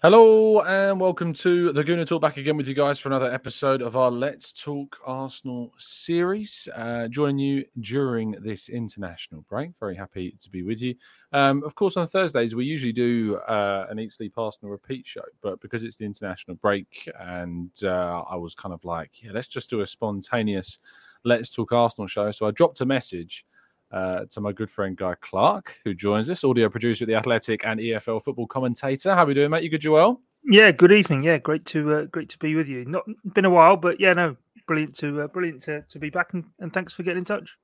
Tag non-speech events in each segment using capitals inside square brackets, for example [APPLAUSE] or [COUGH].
Hello and welcome to the Gooner Talk. Back again with you guys for another episode of our Let's Talk Arsenal series. Uh, joining you during this international break. Very happy to be with you. Um, of course, on Thursdays we usually do uh, an Eat Sleep Arsenal repeat show, but because it's the international break, and uh, I was kind of like, yeah, let's just do a spontaneous Let's Talk Arsenal show. So I dropped a message uh, to my good friend Guy Clarke, who joins us, audio producer at the Athletic and EFL football commentator. How are we doing, mate? You good, Joel? Yeah, good evening. Yeah, great to uh, great to be with you. Not been a while, but yeah, no, brilliant to uh, brilliant to, to be back, and, and thanks for getting in touch.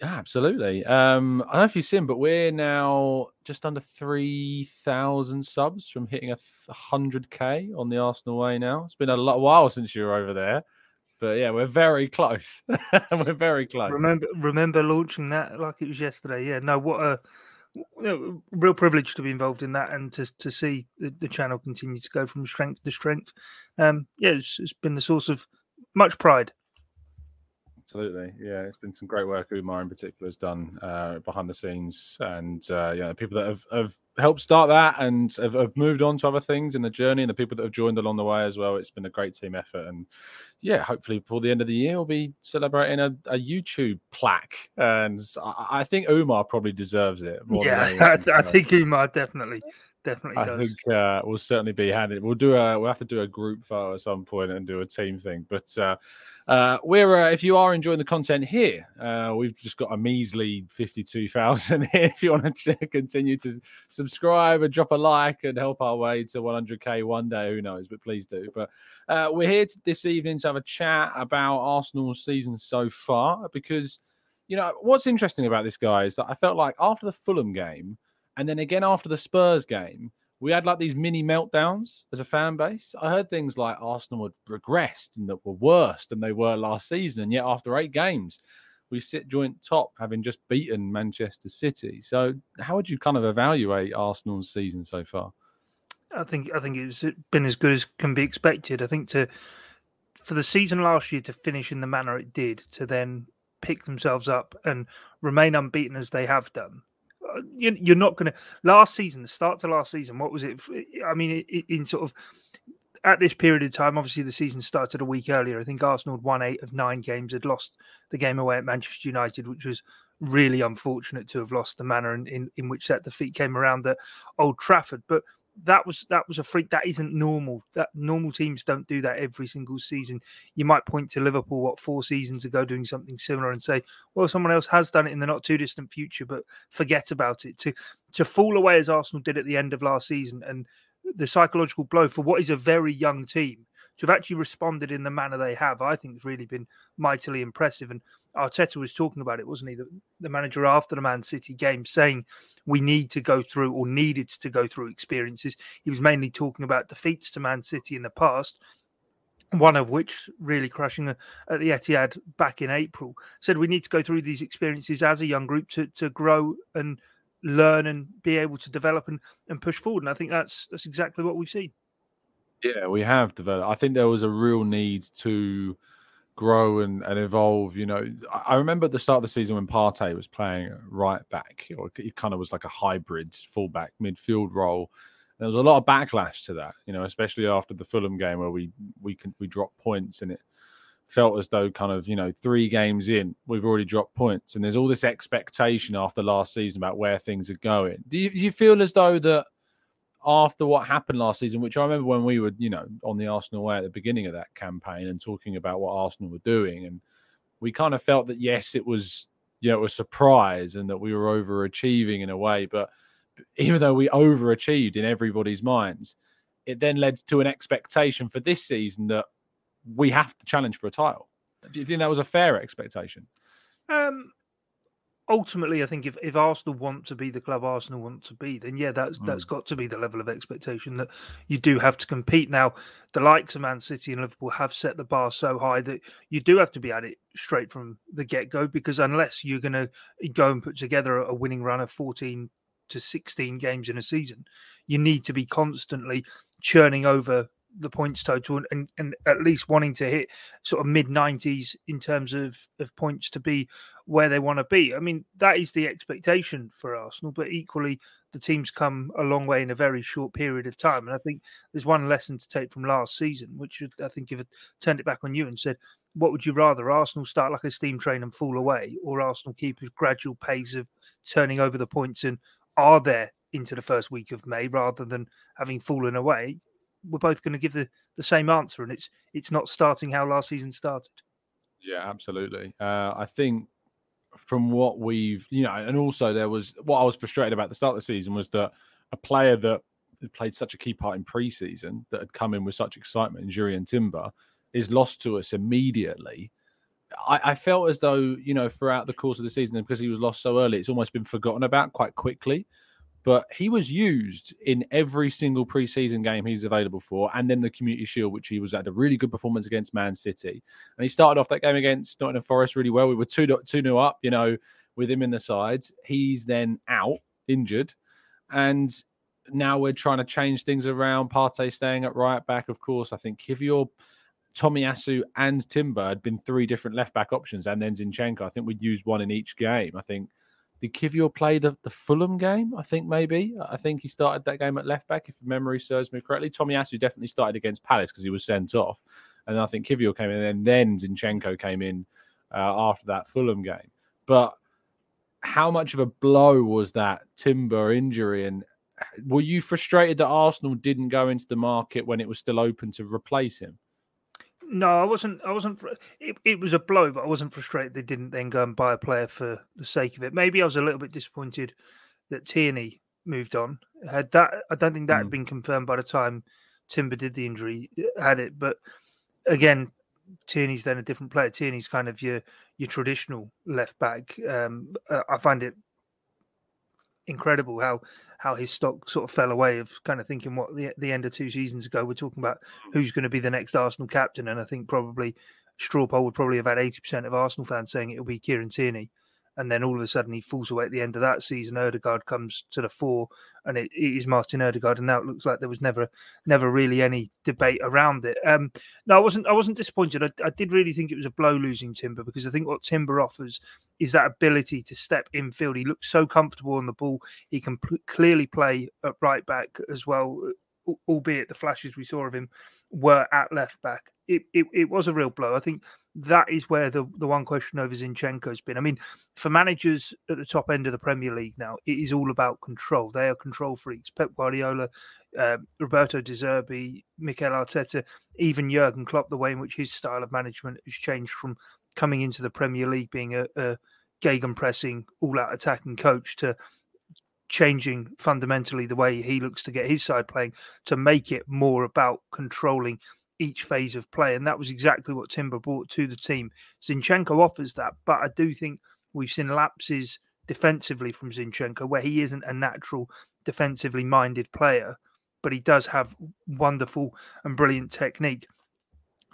Yeah, absolutely. Um, I don't know if you've seen, but we're now just under three thousand subs from hitting a hundred k on the Arsenal way. Now it's been a lot while since you were over there. But yeah, we're very close. [LAUGHS] we're very close. Remember, remember launching that like it was yesterday. Yeah, no, what a you know, real privilege to be involved in that and to to see the, the channel continue to go from strength to strength. Um, yeah, it's, it's been the source of much pride. Absolutely, yeah. It's been some great work Umar in particular has done uh, behind the scenes, and uh, yeah, the people that have, have helped start that and have, have, moved on to other things in the journey, and the people that have joined along the way as well. It's been a great team effort, and yeah, hopefully before the end of the year we'll be celebrating a, a YouTube plaque, and I, I, think Umar probably deserves it. yeah, [LAUGHS] I, I think Umar definitely definitely does. I does. think uh, we'll certainly be handed. We'll do a. We'll have to do a group photo at some point and do a team thing. But uh, uh, we're uh, if you are enjoying the content here, uh, we've just got a measly fifty-two thousand [LAUGHS] here. If you want to continue to subscribe and drop a like and help our way to one hundred k one day, who knows? But please do. But uh, we're here to, this evening to have a chat about Arsenal's season so far because. You know what's interesting about this guy is that I felt like after the Fulham game, and then again after the Spurs game, we had like these mini meltdowns as a fan base. I heard things like Arsenal had regressed and that were worse than they were last season. And yet after eight games, we sit joint top, having just beaten Manchester City. So how would you kind of evaluate Arsenal's season so far? I think I think it's been as good as can be expected. I think to for the season last year to finish in the manner it did, to then pick themselves up and remain unbeaten as they have done, you're not going to. Last season, the start to last season, what was it? I mean, in sort of at this period of time, obviously the season started a week earlier. I think Arsenal had won eight of nine games, had lost the game away at Manchester United, which was really unfortunate to have lost the manner in, in, in which that defeat came around at Old Trafford. But that was that was a freak. That isn't normal. That normal teams don't do that every single season. You might point to Liverpool what four seasons ago doing something similar and say, well, someone else has done it in the not too distant future, but forget about it. To to fall away as Arsenal did at the end of last season and the psychological blow for what is a very young team to have actually responded in the manner they have, I think has really been mightily impressive. And Arteta was talking about it, wasn't he? The, the, manager after the Man City game saying we need to go through or needed to go through experiences. He was mainly talking about defeats to Man City in the past. One of which really crushing uh, at the Etihad back in April said we need to go through these experiences as a young group to, to grow and learn and be able to develop and, and push forward. And I think that's that's exactly what we've seen. Yeah, we have developed. I think there was a real need to grow and, and evolve. You know, I remember at the start of the season when Partey was playing right back, or it kind of was like a hybrid fullback midfield role. There was a lot of backlash to that, you know, especially after the Fulham game where we we can we dropped points and it felt as though kind of you know three games in we've already dropped points and there's all this expectation after last season about where things are going. Do you, do you feel as though that after what happened last season, which I remember when we were, you know, on the Arsenal way at the beginning of that campaign and talking about what Arsenal were doing, and we kind of felt that yes, it was, you know, a surprise and that we were overachieving in a way, but even though we overachieved in everybody's minds, it then led to an expectation for this season that we have to challenge for a title. Do you think that was a fair expectation? Um, ultimately, I think if, if Arsenal want to be the club Arsenal want to be, then yeah, that's mm. that's got to be the level of expectation that you do have to compete. Now, the likes of Man City and Liverpool have set the bar so high that you do have to be at it straight from the get go. Because unless you're going to go and put together a winning run of 14 to 16 games in a season, you need to be constantly churning over the points total and, and, at least wanting to hit sort of mid 90s in terms of, of points to be where they want to be. I mean, that is the expectation for Arsenal, but equally, the team's come a long way in a very short period of time. And I think there's one lesson to take from last season, which I think if it turned it back on you and said, what would you rather, Arsenal start like a steam train and fall away, or Arsenal keep a gradual pace of turning over the points and are there into the first week of May rather than having fallen away? We're both going to give the, the same answer, and it's it's not starting how last season started. Yeah, absolutely. Uh, I think from what we've, you know, and also there was what I was frustrated about the start of the season was that a player that played such a key part in preseason that had come in with such excitement, Jurrien Timber, is lost to us immediately. I, I, felt as though, you know, throughout the course of the season, because he was lost so early, it's almost been forgotten about quite quickly but he was used in every single preseason game he's available for, and then the Community Shield, which he was at a really good performance against Man City. And he started off that game against Nottingham Forest really well. We were 2 2 0 up, you know, with him in the sides. He's then out, injured. And now we're trying to change things around. Partey staying at right back, of course. I think Kiwior, Tomiyasu, and Timber had been three different left back options, and then Zinchenko. I think we'd used one in each game. I think did Kiwior play the, the Fulham game? I think maybe. I think he started that game at left back, if memory serves me correctly. Tomiyasu definitely started against Palace because he was sent off. And I think Kiwior came in, and then Zinchenko came in uh, after that Fulham game. But how much of a blow was that Timber injury? And were you frustrated that Arsenal didn't go into the market when it was still open to replace him? No, I wasn't. I wasn't. It, it was a blow, but I wasn't frustrated. They didn't then go and buy a player for the sake of it. Maybe I was a little bit disappointed that Tierney moved on. Had that, I don't think that mm. had been confirmed by the time Timber did the injury. Had it, but again, Tierney's then a different player. Tierney's kind of your your traditional left back. Um, I find it incredible how how his stock sort of fell away of kind of thinking what the the end of two seasons ago we're talking about mm. who's going to be the next Arsenal captain and I think probably straw poll would probably have had 80% of Arsenal fans saying it'll be Kieran Tierney and then all of a sudden he falls away at the end of that season. Odegaard comes to the fore, and it, it is Martin Odegaard, and now it looks like there was never, never really any debate around it. Um, no, I wasn't, I wasn't disappointed. I, I, did really think it was a blow losing Timber because I think what Timber offers is that ability to step in field. He looks so comfortable on the ball. He can clearly play at right back as well, albeit the flashes we saw of him were at left back. It, it, it was a real blow. I think that is where the, the one question over Zinchenko's been. I mean, for managers at the top end of the Premier League now, it is all about control. They are control freaks. Pep Guardiola, uh, Roberto De Zerbi, Mikel Arteta, even Jurgen Klopp, the way in which his style of management has changed from coming into the Premier League being a, a pressing, all-out attacking coach to changing fundamentally the way he looks to get his side playing to make it more about controlling each phase of play. And that was exactly what Timber brought to the team. Zinchenko offers that, but I do think we've seen lapses defensively from Zinchenko where he isn't a natural defensively minded player, but he does have wonderful and brilliant technique.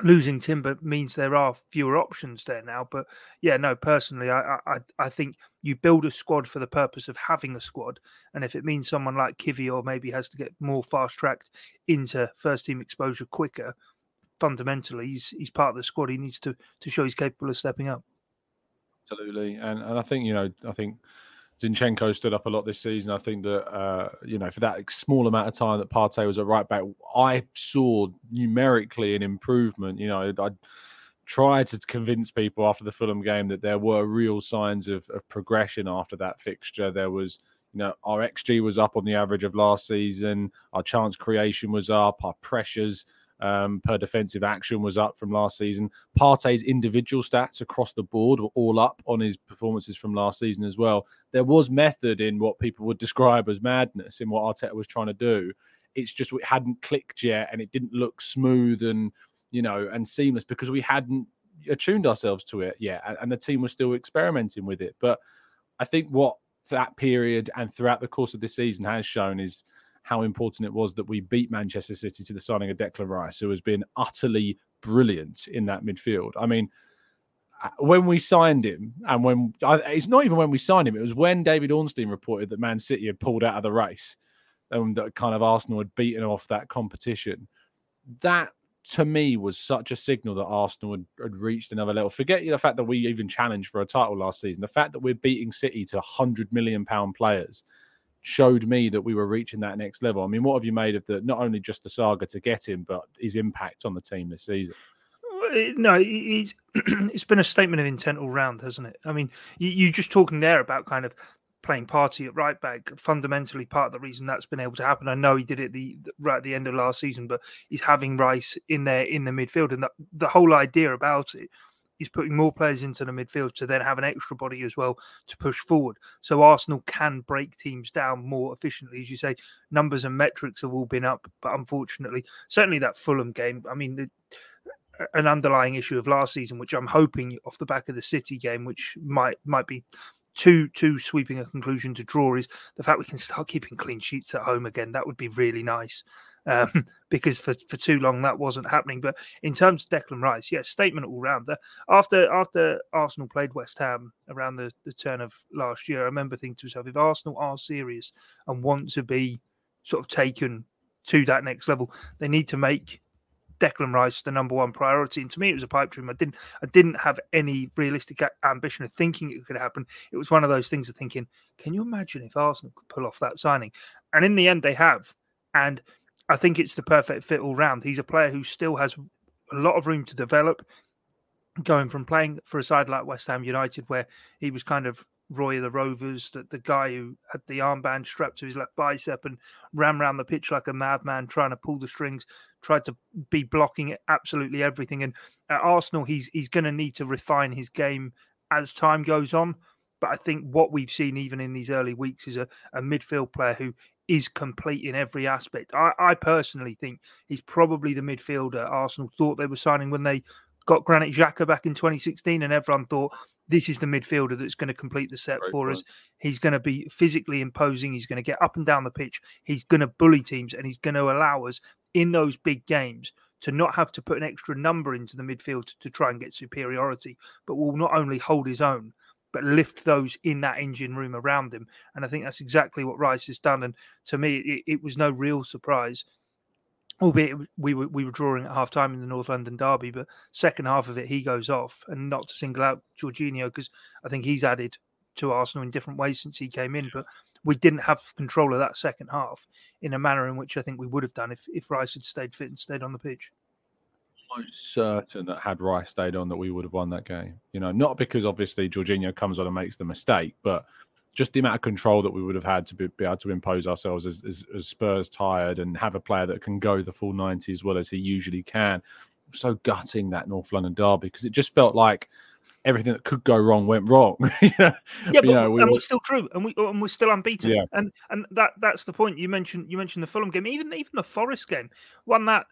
losing Timber means there are fewer options there now. But yeah, no, personally, I, I I think you build a squad for the purpose of having a squad, and if it means someone like Kiwior maybe has to get more fast tracked into first team exposure quicker, fundamentally he's he's part of the squad. He needs to to show he's capable of stepping up. Absolutely, and and I think you know I think Zinchenko stood up a lot this season. I think that uh, you know for that small amount of time that Partey was at right back, I saw numerically an improvement. You know, I tried to convince people after the Fulham game that there were real signs of, of progression after that fixture. There was, you know, our XG was up on the average of last season. Our chance creation was up. Our pressures um, per defensive action was up from last season. Partey's individual stats across the board were all up on his performances from last season as well. There was method in what people would describe as madness in what Arteta was trying to do. It's just it hadn't clicked yet, and it didn't look smooth and you know and seamless because we hadn't attuned ourselves to it yet, and the team was still experimenting with it. But I think what that period and throughout the course of this season has shown is how important it was that we beat Manchester City to the signing of Declan Rice, who has been utterly brilliant in that midfield. I mean, uh, when we signed him, and when it's not even when we signed him, it was when David Ornstein reported that Man City had pulled out of the race and that kind of Arsenal had beaten off that competition. That to me was such a signal that Arsenal had, had, reached another level. Forget the fact that we even challenged for a title last season. The fact that we're beating City to hundred million pound players showed me that we were reaching that next level. I mean, what have you made of the not only just the saga to get him, but his impact on the team this season? No, he's [CLEARS THROAT] it's been a statement of intent all round, hasn't it? I mean, you're just talking there about kind of playing Partey at right back. Fundamentally, part of the reason that's been able to happen. I know he did it the right at the end of last season, but he's having Rice in there in the midfield, and the, the whole idea about it he's putting more players into the midfield to then have an extra body as well to push forward. So Arsenal can break teams down more efficiently. As you say, numbers and metrics have all been up, but unfortunately, certainly that Fulham game, I mean, the, an underlying issue of last season, which I'm hoping off the back of the City game, which might might be too too sweeping a conclusion to draw, is the fact we can start keeping clean sheets at home again. That would be really nice um, [LAUGHS] because for, for too long that wasn't happening. But in terms of Declan Rice, yeah, statement all round. After after Arsenal played West Ham around the, the turn of last year, I remember thinking to myself, if Arsenal are serious and want to be sort of taken to that next level, they need to make Declan Rice the number one priority. And to me, it was a pipe dream. I didn't, I didn't have any realistic ambition of thinking it could happen. It was one of those things of thinking, can you imagine if Arsenal could pull off that signing? And in the end, they have. And I think it's the perfect fit all round. He's a player who still has a lot of room to develop. Going from playing for a side like West Ham United, where he was kind of Roy of the Rovers, the, the guy who had the armband strapped to his left bicep and ran around the pitch like a madman, trying to pull the strings, tried to be blocking absolutely everything. And at Arsenal, he's he's going to need to refine his game as time goes on. But I think what we've seen even in these early weeks is a, a midfield player who is complete in every aspect. I, I personally think he's probably the midfielder Arsenal thought they were signing when they got Granit Xhaka back in 2016, and everyone thought this is the midfielder that's going to complete the set Very for us. He's going to be physically imposing. He's going to get up and down the pitch. He's going to bully teams, and he's going to allow us in those big games to not have to put an extra number into the midfield to, to try and get superiority, but will not only hold his own, but lift those in that engine room around him. And I think that's exactly what Rice has done. And to me, it, it was no real surprise. Albeit we were we were drawing at half time in the North London derby, but second half of it he goes off, and not to single out Jorginho because I think he's added to Arsenal in different ways since he came in. But we didn't have control of that second half in a manner in which I think we would have done if, if Rice had stayed fit and stayed on the pitch almost certain that had Rice stayed on, that we would have won that game. You know, not because obviously Jorginho comes on and makes the mistake, but just the amount of control that we would have had to be, be able to impose ourselves as, as, as, Spurs tired and have a player that can go the full 90 as well as he usually can. So gutting that North London derby because it just felt like everything that could go wrong went wrong. [LAUGHS] yeah, but, you know, we and were, we're still true, and we and we're still unbeaten. Yeah. And and that that's the point. You mentioned you mentioned the Fulham game, even even the Forest game, one that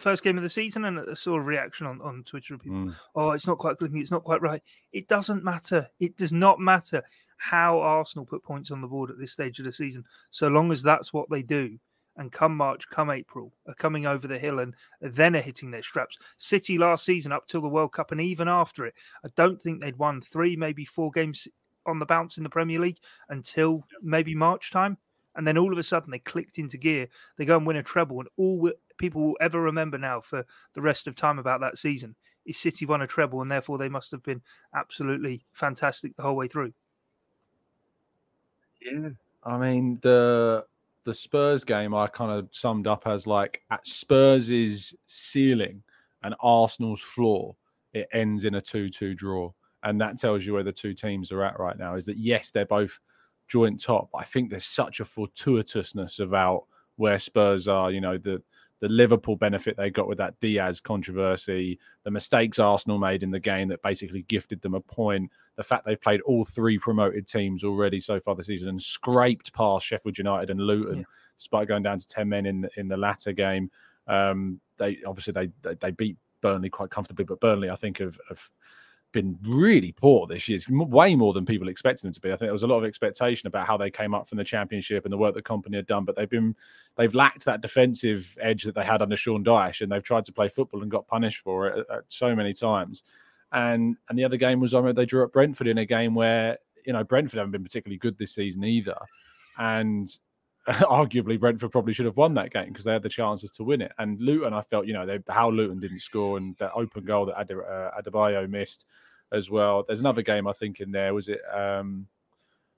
first game of the season, and I saw a reaction on, on Twitter of people, mm. oh, it's not quite clicking, it's not quite right. It doesn't matter. It does not matter how Arsenal put points on the board at this stage of the season, so long as that's what they do. and come March, come April, are coming over the hill and then are hitting their straps. City last season up till the World Cup and even after it, I don't think they'd won three, maybe four games on the bounce in the Premier League until maybe March time. And then all of a sudden they clicked into gear. They go and win a treble, and all people will ever remember now for the rest of time about that season is City won a treble, and therefore they must have been absolutely fantastic the whole way through. Yeah, I mean the the Spurs game I kind of summed up as like at Spurs' ceiling and Arsenal's floor, it ends in a 2 2 draw. And that tells you where the two teams are at right now is that, yes, they're both joint top. I think there's such a fortuitousness about where Spurs are. You know, the the Liverpool benefit they got with that Diaz controversy, the mistakes Arsenal made in the game that basically gifted them a point, the fact they've played all three promoted teams already so far this season and scraped past Sheffield United and Luton, yeah. despite going down to ten men in in the latter game. Um, they obviously they, they, they beat Burnley quite comfortably, but Burnley I think have, have been really poor this year, way more than people expected them to be. I think there was a lot of expectation about how they came up from the championship and the work the Kompany had done, but they've been they've lacked that defensive edge that they had under Sean Dyche, and they've tried to play football and got punished for it uh, uh, so many times. And and the other game was I mean, they drew at Brentford in a game where you know Brentford haven't been particularly good this season either, and [LAUGHS] arguably Brentford probably should have won that game because they had the chances to win it. And Luton, I felt, you know, they, how Luton didn't score and that open goal that uh, Adebayo missed as well. There's another game I think in there. Was it um,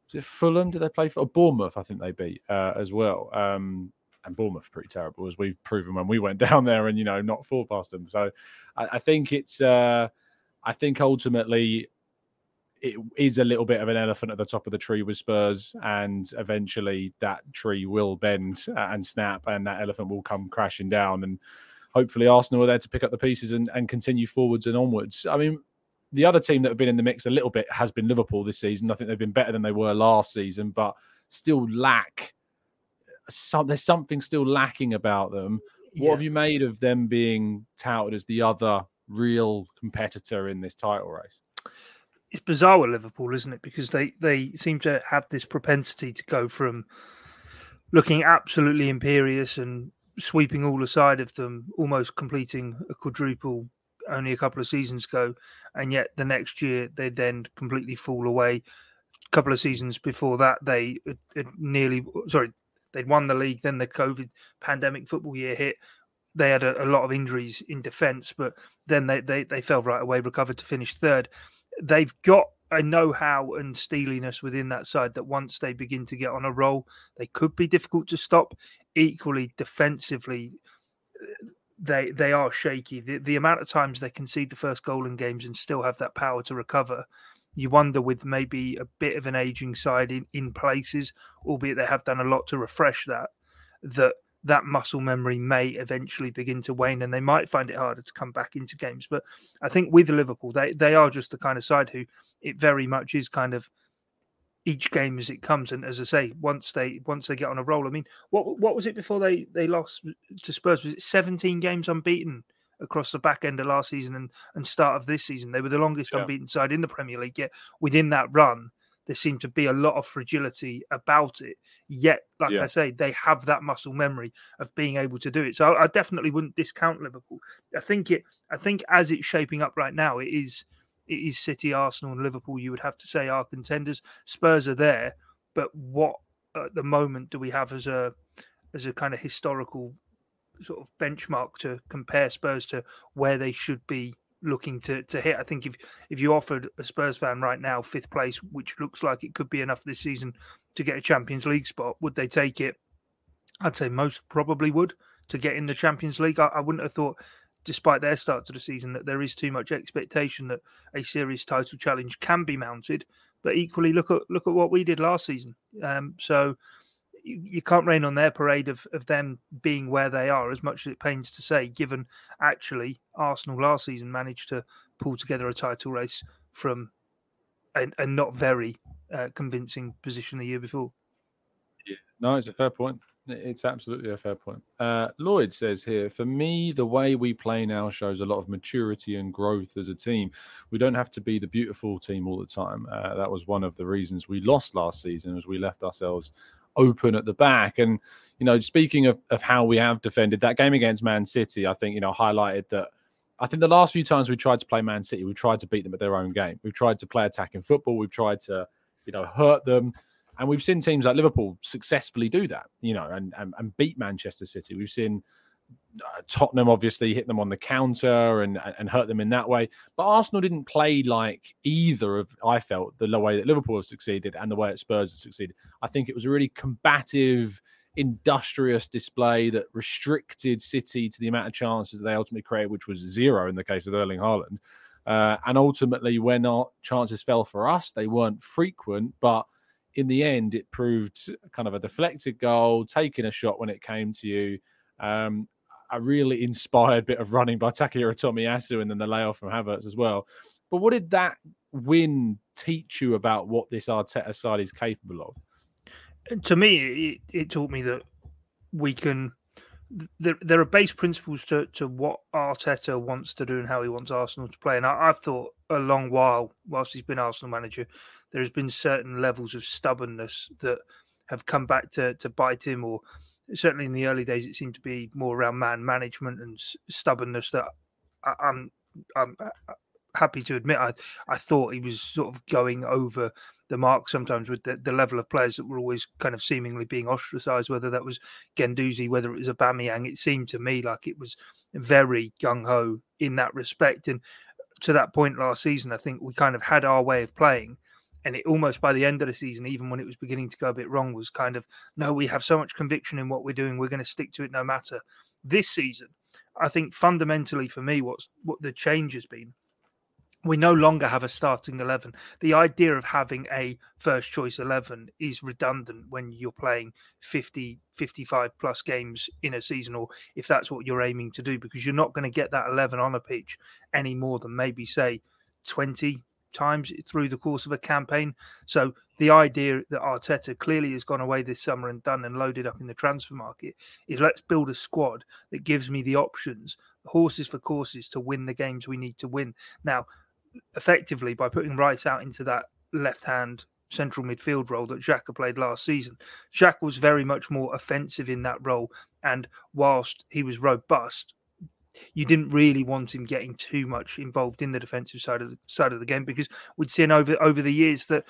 was it Fulham? Did they play for Bournemouth? I think they beat uh, as well. Um, and Bournemouth pretty terrible as we've proven when we went [LAUGHS] down there and you know not fall past them. So I, I think it's uh, I think ultimately it is a little bit of an elephant at the top of the tree with Spurs, and eventually that tree will bend uh, and snap, and that elephant will come crashing down. And hopefully, Arsenal are there to pick up the pieces and, and continue forwards and onwards. I mean, the other team that have been in the mix a little bit has been Liverpool this season. I think they've been better than they were last season, but still lack. Some, there's something still lacking about them. What yeah. have you made of them being touted as the other real competitor in this title race? It's bizarre with Liverpool, isn't it? Because they they seem to have this propensity to go from looking absolutely imperious and sweeping all aside of them, almost completing a quadruple only a couple of seasons ago, and yet the next year they then completely fall away. A couple of seasons before that, they nearly sorry they'd won the league. Then the COVID pandemic football year hit. They had a, a lot of injuries in defence, but then they, they they fell right away, recovered to finish third they've got a know-how and steeliness within that side that once they begin to get on a roll, they could be difficult to stop. Equally, defensively, they they are shaky. The, the amount of times they concede the first goal in games and still have that power to recover, you wonder with maybe a bit of an aging side in, in places, albeit they have done a lot to refresh that, that that muscle memory may eventually begin to wane and they might find it harder to come back into games. But I think with Liverpool, they, they are just the kind of side who it very much is kind of each game as it comes. And as I say, once they once they get on a roll, I mean, what what was it before they they lost to Spurs? Was it 17 games unbeaten across the back end of last season and, and start of this season? They were the longest yeah. unbeaten side in the Premier League. Yet within that run, there seemed to be a lot of fragility about it. Yet, like yeah. I say, they have that muscle memory of being able to do it. So I, I, definitely wouldn't discount Liverpool. I think it. I think as it's shaping up right now, it is it is City, Arsenal, and Liverpool. You would have to say are contenders. Spurs are there, but what at the moment do we have as a as a kind of historical sort of benchmark to compare Spurs to where they should be looking to to hit. I think if if you offered a Spurs fan right now fifth place, which looks like it could be enough this season to get a Champions League spot, would they take it? I'd say most probably would to get in the Champions League. I, I wouldn't have thought, despite their start to the season, that there is too much expectation that a serious title challenge can be mounted. But equally, look at look at what we did last season. Um, so you, you can't rain on their parade of, of them being where they are, as much as it pains to say, given actually Arsenal last season managed to pull together a title race from a, a not very uh, convincing position the year before. Yeah, no, it's a fair point. It's absolutely a fair point. Uh, Lloyd says here, for me, the way we play now shows a lot of maturity and growth as a team. We don't have to be the beautiful team all the time. Uh, that was one of the reasons we lost last season, as we left ourselves open at the back. And you know, speaking of, of how we have defended that game against Man City, I think you know highlighted that. I think the last few times we tried to play Man City, we tried to beat them at their own game. We've tried to play attacking football. We've tried to, you know, hurt them. And we've seen teams like Liverpool successfully do that, you know, and, and, and beat Manchester City. We've seen Tottenham obviously hit them on the counter and and hurt them in that way. But Arsenal didn't play like either of I felt the way that Liverpool have succeeded and the way that Spurs have succeeded. I think it was a really combative, industrious display that restricted City to the amount of chances that they ultimately created, which was zero in the case of Erling Haaland. Uh, and ultimately, when our chances fell for us, they weren't frequent, but in the end, it proved kind of a deflected goal, taking a shot when it came to you. Um, a really inspired bit of running by Takahiro Tomiyasu and then the layoff from Havertz as well. But what did that win teach you about what this Arteta side is capable of? To me, it, it taught me that we can. There, there are base principles to, to what Arteta wants to do and how he wants Arsenal to play. And I, I've thought a long while, whilst he's been Arsenal manager, there has been certain levels of stubbornness that have come back to, to bite him or certainly in the early days, it seemed to be more around man management and stubbornness that I, am I'm, I'm uh, happy to admit I I thought he was sort of going over the mark sometimes with the, the level of players that were always kind of seemingly being ostracized, whether that was Guendouzi, whether it was Aubameyang. It seemed to me like it was very gung ho in that respect. And to that point last season, I think we kind of had our way of playing and it almost by the end of the season, even when it was beginning to go a bit wrong, was kind of no, we have so much conviction in what we're doing, we're going to stick to it no matter. This season, I think fundamentally for me, what's what the change has been, we no longer have a starting 11. The idea of having a first choice 11 is redundant when you're playing 50, 55 plus games in a season, or if that's what you're aiming to do, because you're not going to get that 11 on a pitch any more than maybe, say, 20, times through the course of a campaign. So the idea that Arteta clearly has gone away this summer and done and loaded up in the transfer market is let's build a squad that gives me the options, horses for courses to win the games we need to win. Now, effectively, by putting Rice out into that left hand central midfield role that Xhaka played last season, Xhaka was very much more offensive in that role. And whilst he was robust, you mm. didn't really want him getting too much involved in the defensive side of the side of the game because we'd seen over over the years that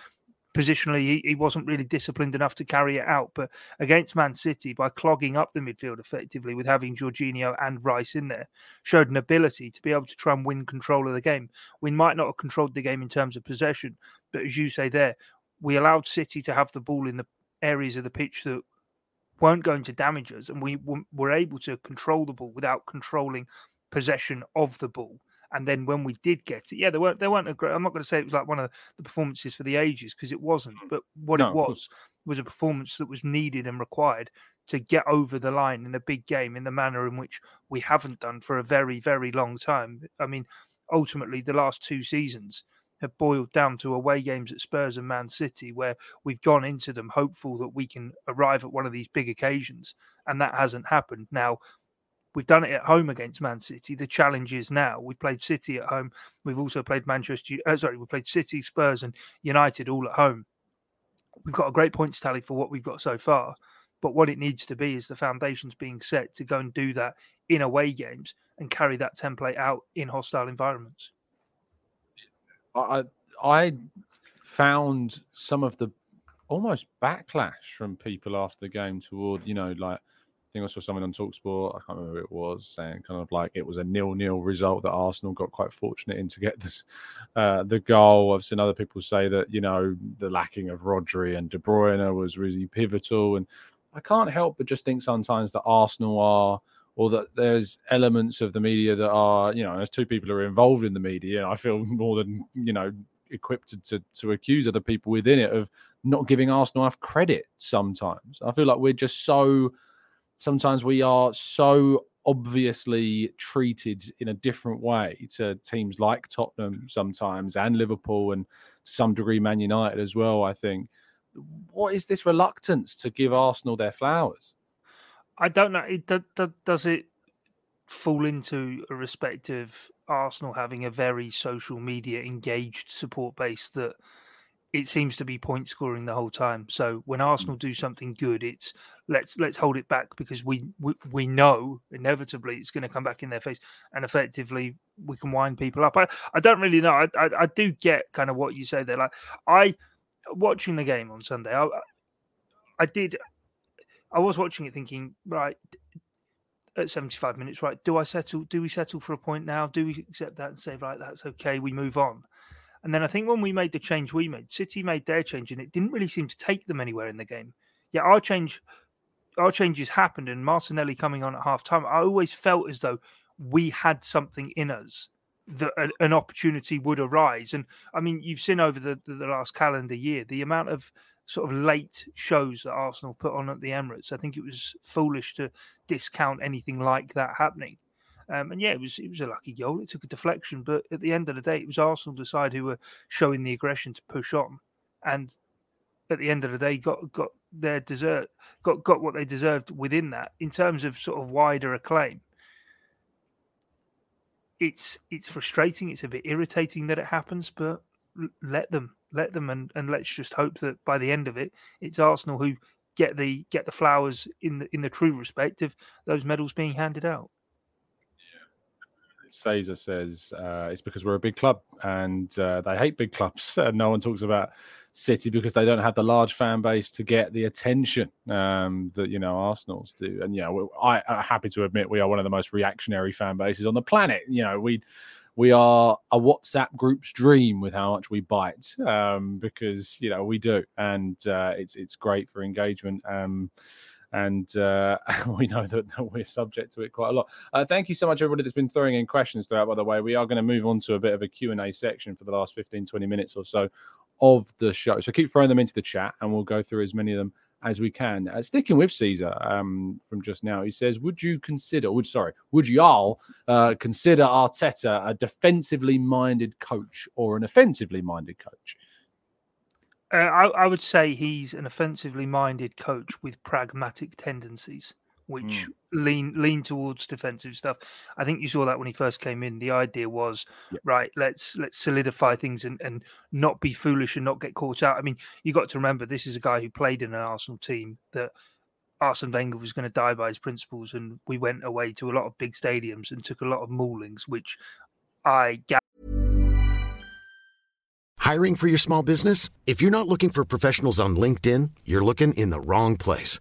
positionally he, he wasn't really disciplined enough to carry it out. But against Man City, by clogging up the midfield effectively with having Jorginho and Rice in there, showed an ability to be able to try and win control of the game. We might not have controlled the game in terms of possession, but as you say there, we allowed City to have the ball in the areas of the pitch that weren't going to damage us, and we were able to control the ball without controlling possession of the ball. And then when we did get it, yeah, there weren't there weren't a great. I'm not going to say it was like one of the performances for the ages because it wasn't. Mm. But what no, it was was a performance that was needed and required to get over the line in a big game in the manner in which we haven't done for a very very long time. I mean, ultimately, the last two seasons have boiled down to away games at Spurs and Man City, where we've gone into them hopeful that we can arrive at one of these big occasions, and that hasn't happened. Now, we've done it at home against Man City. The challenge is now we played City at home. We've also played Manchester. Uh, sorry, we played City, Spurs, and United all at home. We've got a great points tally for what we've got so far. But what it needs to be is the foundations being set to go and do that in away games and carry that template out in hostile environments. I I found some of the almost backlash from people after the game toward you know like I think I saw someone on Talksport. I can't remember who it was saying kind of like it was a nil-nil result that Arsenal got quite fortunate in to get this uh, the goal. I've seen other people say that you know the lacking of Rodri and De Bruyne was really pivotal, and I can't help but just think sometimes that Arsenal are or that there's elements of the media that are, you know, as two people are involved in the media, I feel [LAUGHS] more than, you know, equipped to, to accuse other people within it of not giving Arsenal enough credit sometimes. I feel like we're just so, sometimes we are so obviously treated in a different way to teams like Tottenham sometimes and Liverpool and to some degree Man United as well, I think. What is this reluctance to give Arsenal their flowers? I don't know. It, does, does it fall into a respect of Arsenal having a very social media engaged support base that it seems to be point scoring the whole time. So when hmm. Arsenal do something good, it's let's let's hold it back because we we, we know inevitably it's going to come back in their face, and effectively we can wind people up. I, I don't really know. I, I, I do get kind of what you say there. Like I watching the game on Sunday, I I did. I was watching it thinking, right, at 75 minutes, right, do I settle? Do we settle for a point now? Do we accept that and say, right, that's okay, we move on? And then I think when we made the change we made, City made their change, and it didn't really seem to take them anywhere in the game. Yeah, our change, our changes happened, and Martinelli coming on at half time. I always felt as though we had something in us that an opportunity would arise. And I mean, you've seen over the, the last calendar year the amount of sort of late shows that Arsenal put on at the Emirates. I think it was foolish to discount anything like that happening. Um, and yeah, it was it was a lucky goal. It took a deflection, but at the end of the day, it was Arsenal the side who were showing the aggression to push on, and at the end of the day, got got their desert, got got what they deserved within that. In terms of sort of wider acclaim, it's it's frustrating. It's a bit irritating that it happens, but let them, let them, and and let's just hope that by the end of it, it's Arsenal who get the get the flowers in the in the true respect of those medals being handed out. Caesar says uh, it's because we're a big club and uh, they hate big clubs. [LAUGHS] And no one talks about City because they don't have the large fan base to get the attention um, that you know Arsenal's do. And yeah, I am happy to admit we are one of the most reactionary fan bases on the planet. You know, we we are a WhatsApp group's dream with how much we bite um, because you know we do, and uh, it's it's great for engagement. Um, and uh, [LAUGHS] we know that, that, we're subject to it quite a lot. Uh, thank you so much, everybody that's been throwing in questions throughout. By the way, we are going to move on to a bit of a Q&A section for the last 15, 20 minutes or so of the show. So keep throwing them into the chat, and we'll go through as many of them as we can. Uh, sticking with Caesar um, from just now, he says, "Would you consider? Would sorry, would y'all uh, consider Arteta a defensively minded coach or an offensively minded coach?" Uh, I, I, would say he's an offensively minded coach with pragmatic tendencies, which mm. lean lean towards defensive stuff. I think you saw that when he first came in. The idea was yep. right. Let's let's solidify things and, and not be foolish and not get caught out. I mean, you got to remember this is a guy who played in an Arsenal team that Arsene Wenger was going to die by his principles, and we went away to a lot of big stadiums and took a lot of maulings, which I Hiring for your small business? If you're not looking for professionals on LinkedIn, you're looking in the wrong place.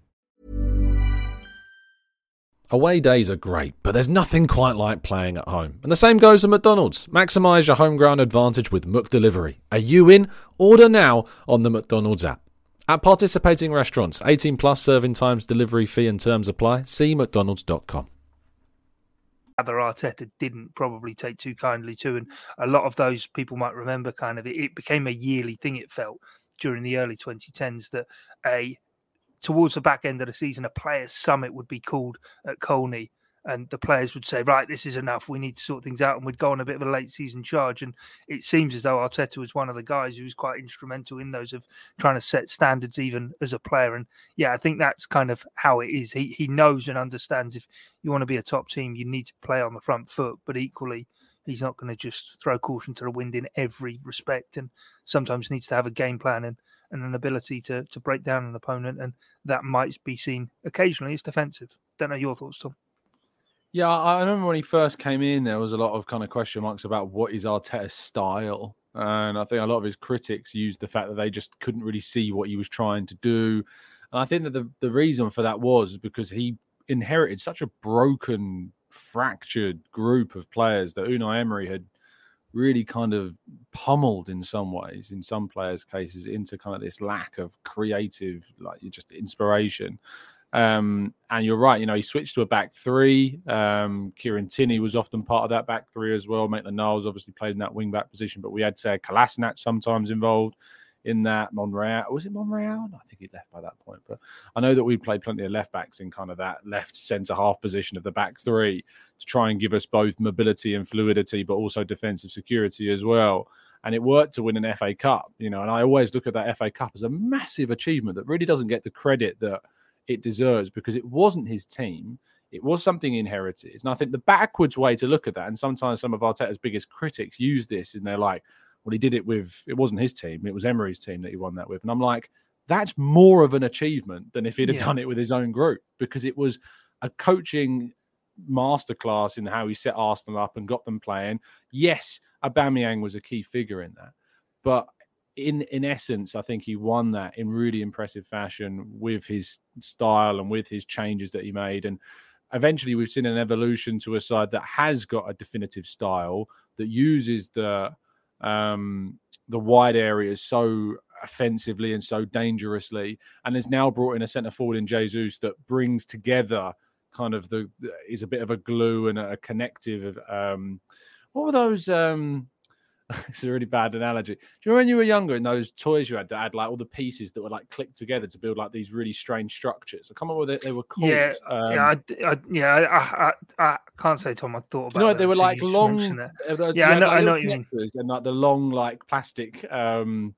Away days are great, but there's nothing quite like playing at home. And the same goes for McDonald's. Maximise your home ground advantage with McDelivery. Are you in? Order now on the McDonald's app. At participating restaurants, 18 plus serving times, delivery fee and terms apply. See mcdonalds.com. Other Arteta didn't probably take too kindly to, and a lot of those people might remember kind of it, it became a yearly thing. It felt during the early 2010s that a towards the back end of the season, a players' summit would be called at Colney, and the players would say, "Right, this is enough. We need to sort things out," and we'd go on a bit of a late season charge. And it seems as though Arteta was one of the guys who was quite instrumental in those of trying to set standards, even as a player. And yeah, I think that's kind of how it is. He he knows and understands if you want to be a top team, you need to play on the front foot, but equally. He's not going to just throw caution to the wind in every respect, and sometimes needs to have a game plan. And and an ability to to break down an opponent, and that might be seen occasionally as defensive. Don't know your thoughts, Tom. Yeah, I remember when he first came in, there was a lot of kind of question marks about what is Arteta's style, and I think a lot of his critics used the fact that they just couldn't really see what he was trying to do, and I think that the the reason for that was because he inherited such a broken, fractured group of players that Unai Emery had really kind of pummeled in some ways, in some players' cases, into kind of this lack of creative, like just inspiration. Um, and you're right, you know, he switched to a back three. Um, Kieran Tierney was often part of that back three as well. Maitland Niles obviously played in that wing back position, but we had say Kolasinac sometimes involved in that. Monreal was it Monreal? I think he left by that point. But I know that we played plenty of left backs in kind of that left centre half position of the back three to try and give us both mobility and fluidity, but also defensive security as well. And it worked to win an FA Cup, you know. And I always look at that FA Cup as a massive achievement that really doesn't get the credit that it deserves because it wasn't his team. It was something inherited. And I think the backwards way to look at that, and sometimes some of Arteta's biggest critics use this and they're like, well, he did it with, it wasn't his team, it was Emery's team that he won that with. And I'm like, that's more of an achievement than if he'd have Yeah. done it with his own group because it was a coaching masterclass in how he set Arsenal up and got them playing. Yes, Aubameyang was a key figure in that, but in in essence, I think he won that in really impressive fashion with his style and with his changes that he made. And eventually, we've seen an evolution to a side that has got a definitive style that uses the um, the wide areas so offensively and so dangerously, and has now brought in a centre forward in Jesus that brings together kind of the is a bit of a glue and a connective. Um, what were those? Um, [LAUGHS] it's a really bad analogy. Do you remember when you were younger and those toys you had that had like all the pieces that were like clicked together to build like these really strange structures? I can't remember what they, they were called. Yeah, Um, yeah, I, I- yeah. I, I, I, can't say, Tom. I thought about. you know what they were like long? uh, Yeah, I know- like, I know what you mean. And like the long like plastic um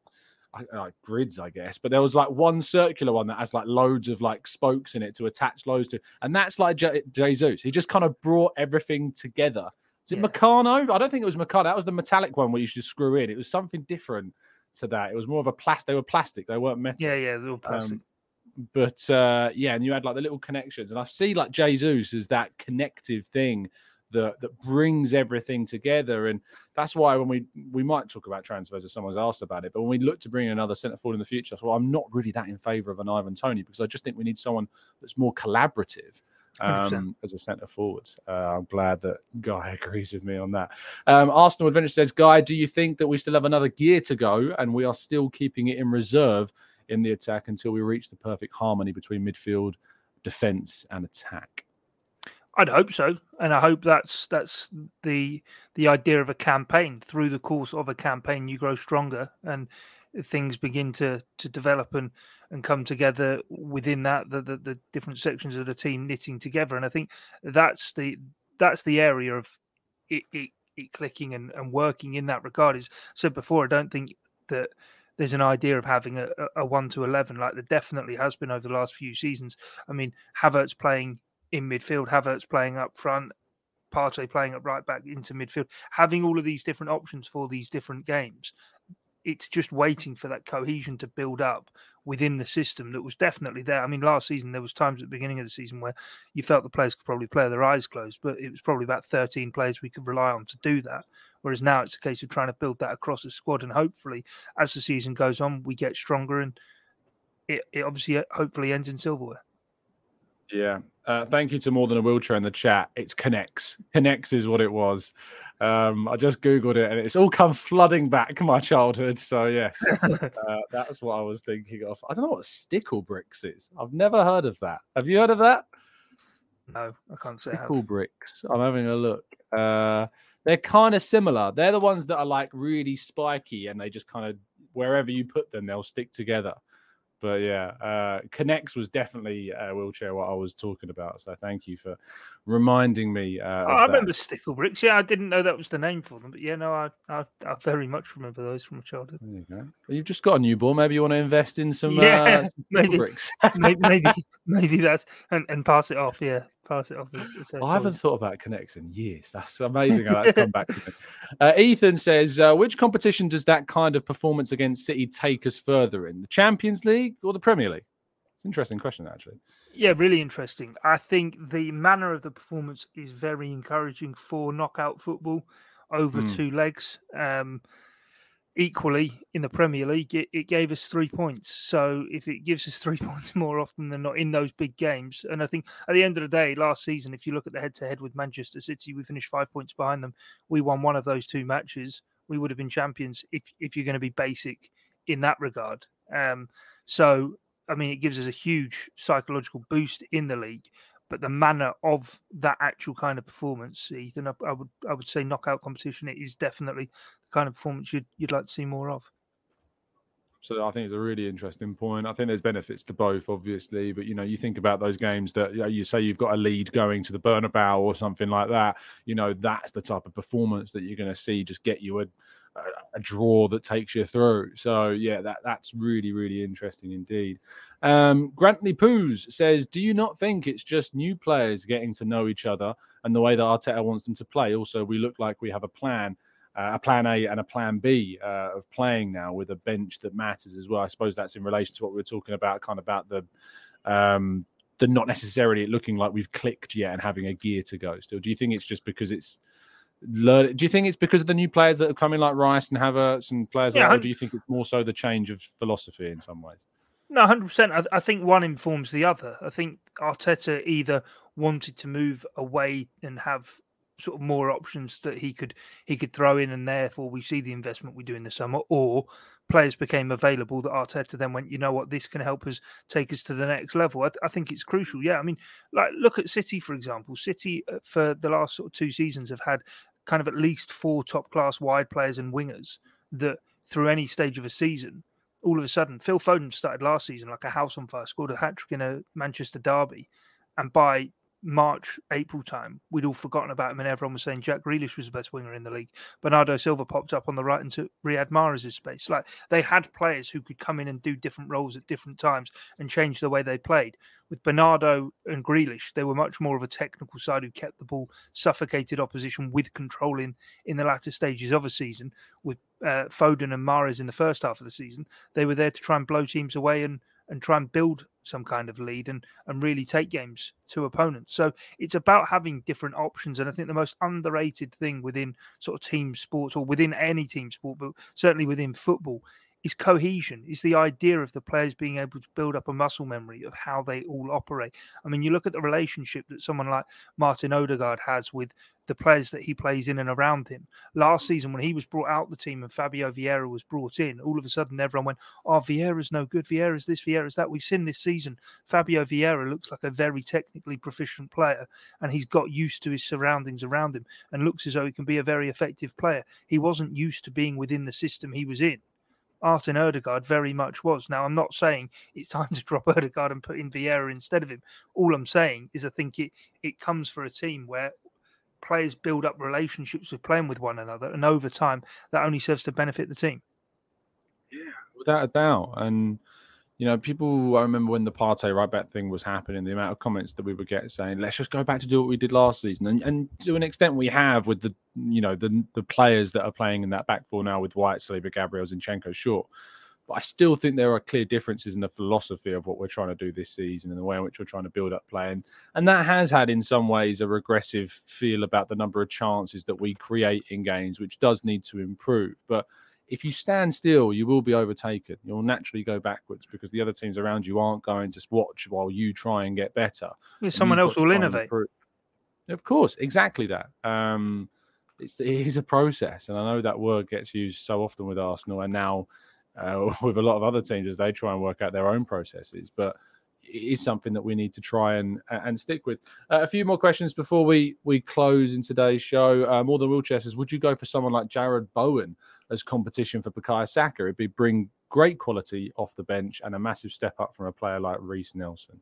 like grids, I guess. But there was like one circular one that has like loads of like spokes in it to attach loads to, and that's like Je- Jesus. He just kind of brought everything together. Is it Yeah. Meccano? I don't think it was Meccano. That was the metallic one where you should just screw in. It was something different to that. It was more of a plastic. They were plastic. They weren't metal. Yeah, yeah, they're all plastic. Um, but uh, yeah, and you had like the little connections, and I see like Jesus as that connective thing that that brings everything together, and that's why when we we might talk about transfers if someone's asked about it, but when we look to bring in another centre forward in the future, well, I'm not really that in favour of an Ivan Toney because I just think we need someone that's more collaborative. 100%. Um, as a centre forward, uh, I'm glad that Guy [LAUGHS] agrees with me on that. Um, Arsenal Adventure says, Guy, do you think that we still have another gear to go and we are still keeping it in reserve in the attack until we reach the perfect harmony between midfield, defence, and attack. I'd hope so, and I hope that's that's the the idea of a campaign. Through the course of a campaign, you grow stronger, and things begin to to develop and and come together within that. The the, the different sections of the team knitting together, and I think that's the that's the area of it, it, it clicking and, and working in that regard. Is said before, I don't think that there's an idea of having a, a- a one to eleven like there definitely has been over the last few seasons. I mean, Havertz playing in midfield, Havertz playing up front, Partey playing up right back into midfield, having all of these different options for these different games. It's just waiting for that cohesion to build up within the system that was definitely there. I mean, last season there was times at the beginning of the season where you felt the players could probably play their eyes closed, but it was probably about 13 players we could rely on to do that. Whereas now it's a case of trying to build that across the squad, and hopefully, as the season goes on, we get stronger, and it, it obviously uh, hopefully ends in silverware. Yeah. Uh, thank you to More Than a Wheelchair in the chat. It's K'Nex. K'Nex is what it was. Um, I just Googled it and it's all come flooding back my childhood. So, yes, [LAUGHS] uh, that's what I was thinking of. I don't know what Stickle Bricks is. I've never heard of that. Have you heard of that? No, I can't say. Stickle Bricks. I'm having a look. Uh, they're kind of similar. They're the ones that are like really spiky and they just kind of, wherever you put them, they'll stick together. But yeah, uh, K'Nex was definitely a wheelchair what I was talking about. So thank you for reminding me. Uh, Oh, I remember Stickle Bricks. Yeah, I didn't know that was the name for them, but yeah, no, I I, I very much remember those from childhood. There you go. Well, you've just got a newborn. Maybe you want to invest in some, Yeah, uh, some [LAUGHS] maybe. Bricks. maybe, maybe [LAUGHS] maybe that's and, and pass it off. Yeah, pass it off. As, I haven't thought about K'Nex in years. That's amazing how that's come back to me. [LAUGHS] Uh, Ethan says, uh, which competition does that kind of performance against City take us further in? The Champions League or the Premier League? It's an interesting question, actually. Yeah, really interesting. I think the manner of the performance is very encouraging for knockout football over Mm. two legs. Um, equally, in the Premier League, it, it gave us three points. So if it gives us [LAUGHS] three points more often than not in those big games, and I think at the end of the day, last season, if you look at the head to head with Manchester City, we finished five points behind them. We won one of those two matches. We would have been champions if if you're going to be basic in that regard. Um, so I mean, it gives us a huge psychological boost in the league. But the manner of that actual kind of performance, Ethan, I, I would I would say knockout competition it is definitely kind of performance you'd you'd like to see more of. So I think it's a really interesting point. I think there's benefits to both, obviously, but you know, you think about those games that you, know, you say you've got a lead going to the Bernabeu or something like that. You know, that's the type of performance that you're going to see just get you a, a, a draw that takes you through. So yeah, that that's really really interesting indeed. Um, Grantley Poos says, "Do you not think it's just new players getting to know each other and the way that Arteta wants them to play? Also, we look like we have a plan." Uh, a plan A and a plan B uh, of playing now with a bench that matters as well. I suppose that's in relation to what we were talking about, kind of about the um, the not necessarily looking like we've clicked yet and having a gear to go. Still, do you think it's just because it's learn? Do you think it's because of the new players that are coming like Rice and Havertz and players, yeah, like, or do you think it's more so the change of philosophy in some ways? No, hundred percent. I think one informs the other. I think Arteta either wanted to move away and have sort of more options that he could he could throw in, and therefore we see the investment we do in the summer, or players became available that Arteta then went, you know what, this can help us take us to the next level. I, I think it's crucial. Yeah, I mean, like look at City for example. City uh, for the last sort of two seasons have had kind of at least four top class wide players and wingers that through any stage of a season. All of a sudden, Phil Foden started last season like a house on fire, scored a hat trick in a Manchester derby, and by March, April time, we'd all forgotten about him, and everyone was saying Jack Grealish was the best winger in the league. Bernardo Silva popped up on the right into Riyad Mahrez' space. Like they had players who could come in and do different roles at different times and change the way they played. With Bernardo and Grealish, they were much more of a technical side who kept the ball, suffocated opposition with control in, in the latter stages of a season. With uh, Foden and Mahrez in the first half of the season, they were there to try and blow teams away and and try and build some kind of lead and and really take games to opponents. So it's about having different options. And I think the most underrated thing within sort of team sports or within any team sport, but certainly within football, is cohesion, is the idea of the players being able to build up a muscle memory of how they all operate. I mean, you look at the relationship that someone like Martin Odegaard has with the players that he plays in and around him. Last season, when he was brought out the team and Fabio Vieira was brought in, all of a sudden everyone went, Oh, Vieira's no good. Vieira's this, Vieira's that. We've seen this season, Fabio Vieira looks like a very technically proficient player and he's got used to his surroundings around him and looks as though he can be a very effective player. He wasn't used to being within the system he was in. Martin Odegaard very much was. Now, I'm not saying it's [LAUGHS] time to drop Odegaard and put in Vieira instead of him. All I'm saying is I think it, it comes for a team where players build up relationships with playing with one another, and over time, that only serves to benefit the team. Yeah, without a doubt. And you know, people, I remember when the Partey right back thing was happening, the amount of comments that we would get saying, let's just go back to do what we did last season. And, and to an extent, we have with the, you know, the, the players that are playing in that back four now with White, Saliba, Gabriel, Zinchenko, sure. But I still think there are clear differences in the philosophy of what we're trying to do this season and the way in which we're trying to build up play. And, and that has had, in some ways, a regressive feel about the number of chances that we create in games, which does need to improve. But if you stand still, you will be overtaken. You'll naturally go backwards because the other teams around you aren't going to watch while you try and get better. Yeah, someone else will innovate. Of course, exactly that. Um, it's it is a process, and I know that word gets used so often with Arsenal, and now uh, [LAUGHS] with a lot of other teams as they try and work out their own processes. But is something that we need to try and and stick with. Uh, a few more questions before we we close in today's show. Uh, More than wheelchair says, would you go for someone like Jarrod Bowen as competition for Bukayo Saka? It'd be bring great quality off the bench and a massive step up from a player like Reiss Nelson.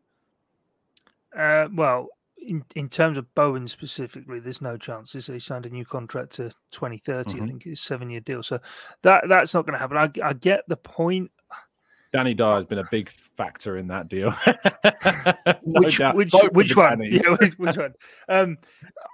Uh, well, in, in terms of Bowen specifically, there's no chance. He signed a new contract to 2030. Mm-hmm. I think it's a seven year deal. So that that's not going to happen. I, I get the point. Danny Dyer has been a big factor in that deal. which [LAUGHS] no which which one? Yeah, which, which one? Um,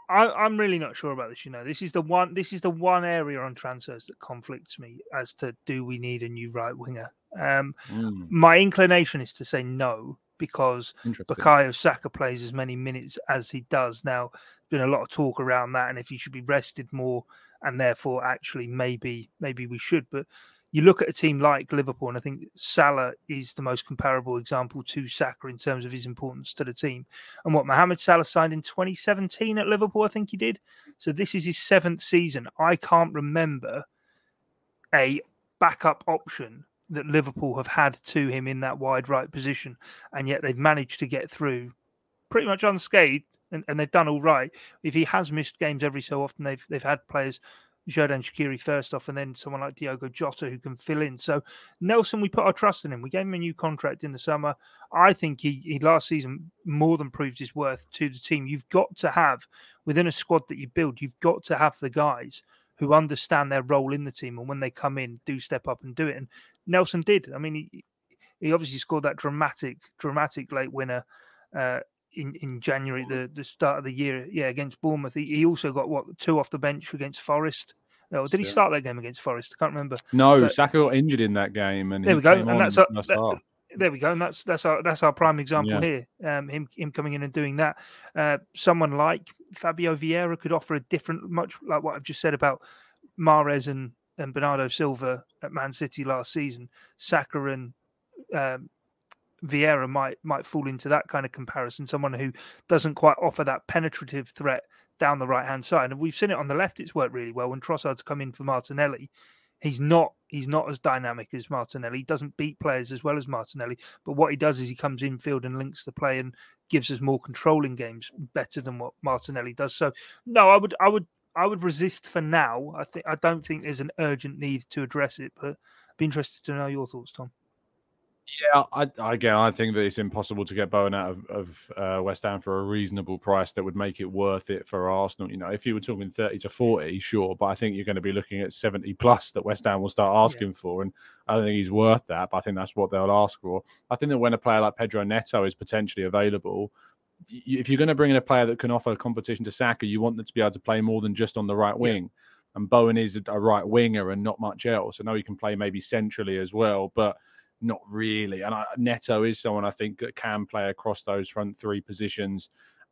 I, am really not sure about this. You know, this is the one. This is the one area on transfers that conflicts me as to do we need a new right winger. Um, mm. My inclination is to say no because Bukayo Saka plays as many minutes as he does now. There's been a lot of talk around that, and if he should be rested more, and therefore actually maybe maybe we should, but you look at a team like Liverpool, and I think Salah is the most comparable example to Saka in terms of his importance to the team. And what Mohamed Salah signed in 2017 at Liverpool, I think he did. So this is his seventh season. I can't remember a backup option that Liverpool have had to him in that wide right position, and yet they've managed to get through pretty much unscathed, and, and they've done all right. If he has missed games every so often, they've they've had players Xherdan Shaqiri first off, and then someone like Diogo Jota who can fill in. So Nelson, we put our trust in him. We gave him a new contract in the summer. I think he, he last season more than proved his worth to the team. You've got to have within a squad that you build, you've got to have the guys who understand their role in the team and when they come in, do step up and do it. And Nelson did. I mean, he he obviously scored that dramatic, dramatic late winner. Uh, in, in January, the, the start of the year, yeah, against Bournemouth. He, he also got what two off the bench against Forest. Oh, did he start that game against Forest? I can't remember. No, but, Saka got injured in that game, and there we go. And that's our, that, there we go. And that's that's our that's our prime example yeah. here. Um, him him coming in and doing that. Uh, someone like Fabio Vieira could offer a different, much like what I've just said about Mahrez and and Bernardo Silva at Man City last season. Saka and um, Vieira might might fall into that kind of comparison. Someone who doesn't quite offer that penetrative threat down the right hand side, and we've seen it on the left. It's worked really well when Trossard's come in for Martinelli. He's not he's not as dynamic as Martinelli. He doesn't beat players as well as Martinelli, but what he does is he comes in field and links the play and gives us more controlling games better than what Martinelli does. So no, I would I would I would resist for now. I think I don't think there's an urgent need to address it, but I'd be interested to know your thoughts, Tom. Yeah, I, again, I think that it's impossible to get Bowen out of, of uh, West Ham for a reasonable price that would make it worth it for Arsenal. You know, if you were talking thirty to forty, sure, but I think you're going to be looking at seventy plus that West Ham will start asking yeah. for, and I don't think he's worth that. But I think that's what they'll ask for. I think that when a player like Pedro Neto is potentially available, if you're going to bring in a player that can offer competition to Saka, you want them to be able to play more than just on the right wing. Yeah. And Bowen is a right winger and not much else. I know he can play maybe centrally as well, but not really. And I, Neto is someone I think that can play across those front three positions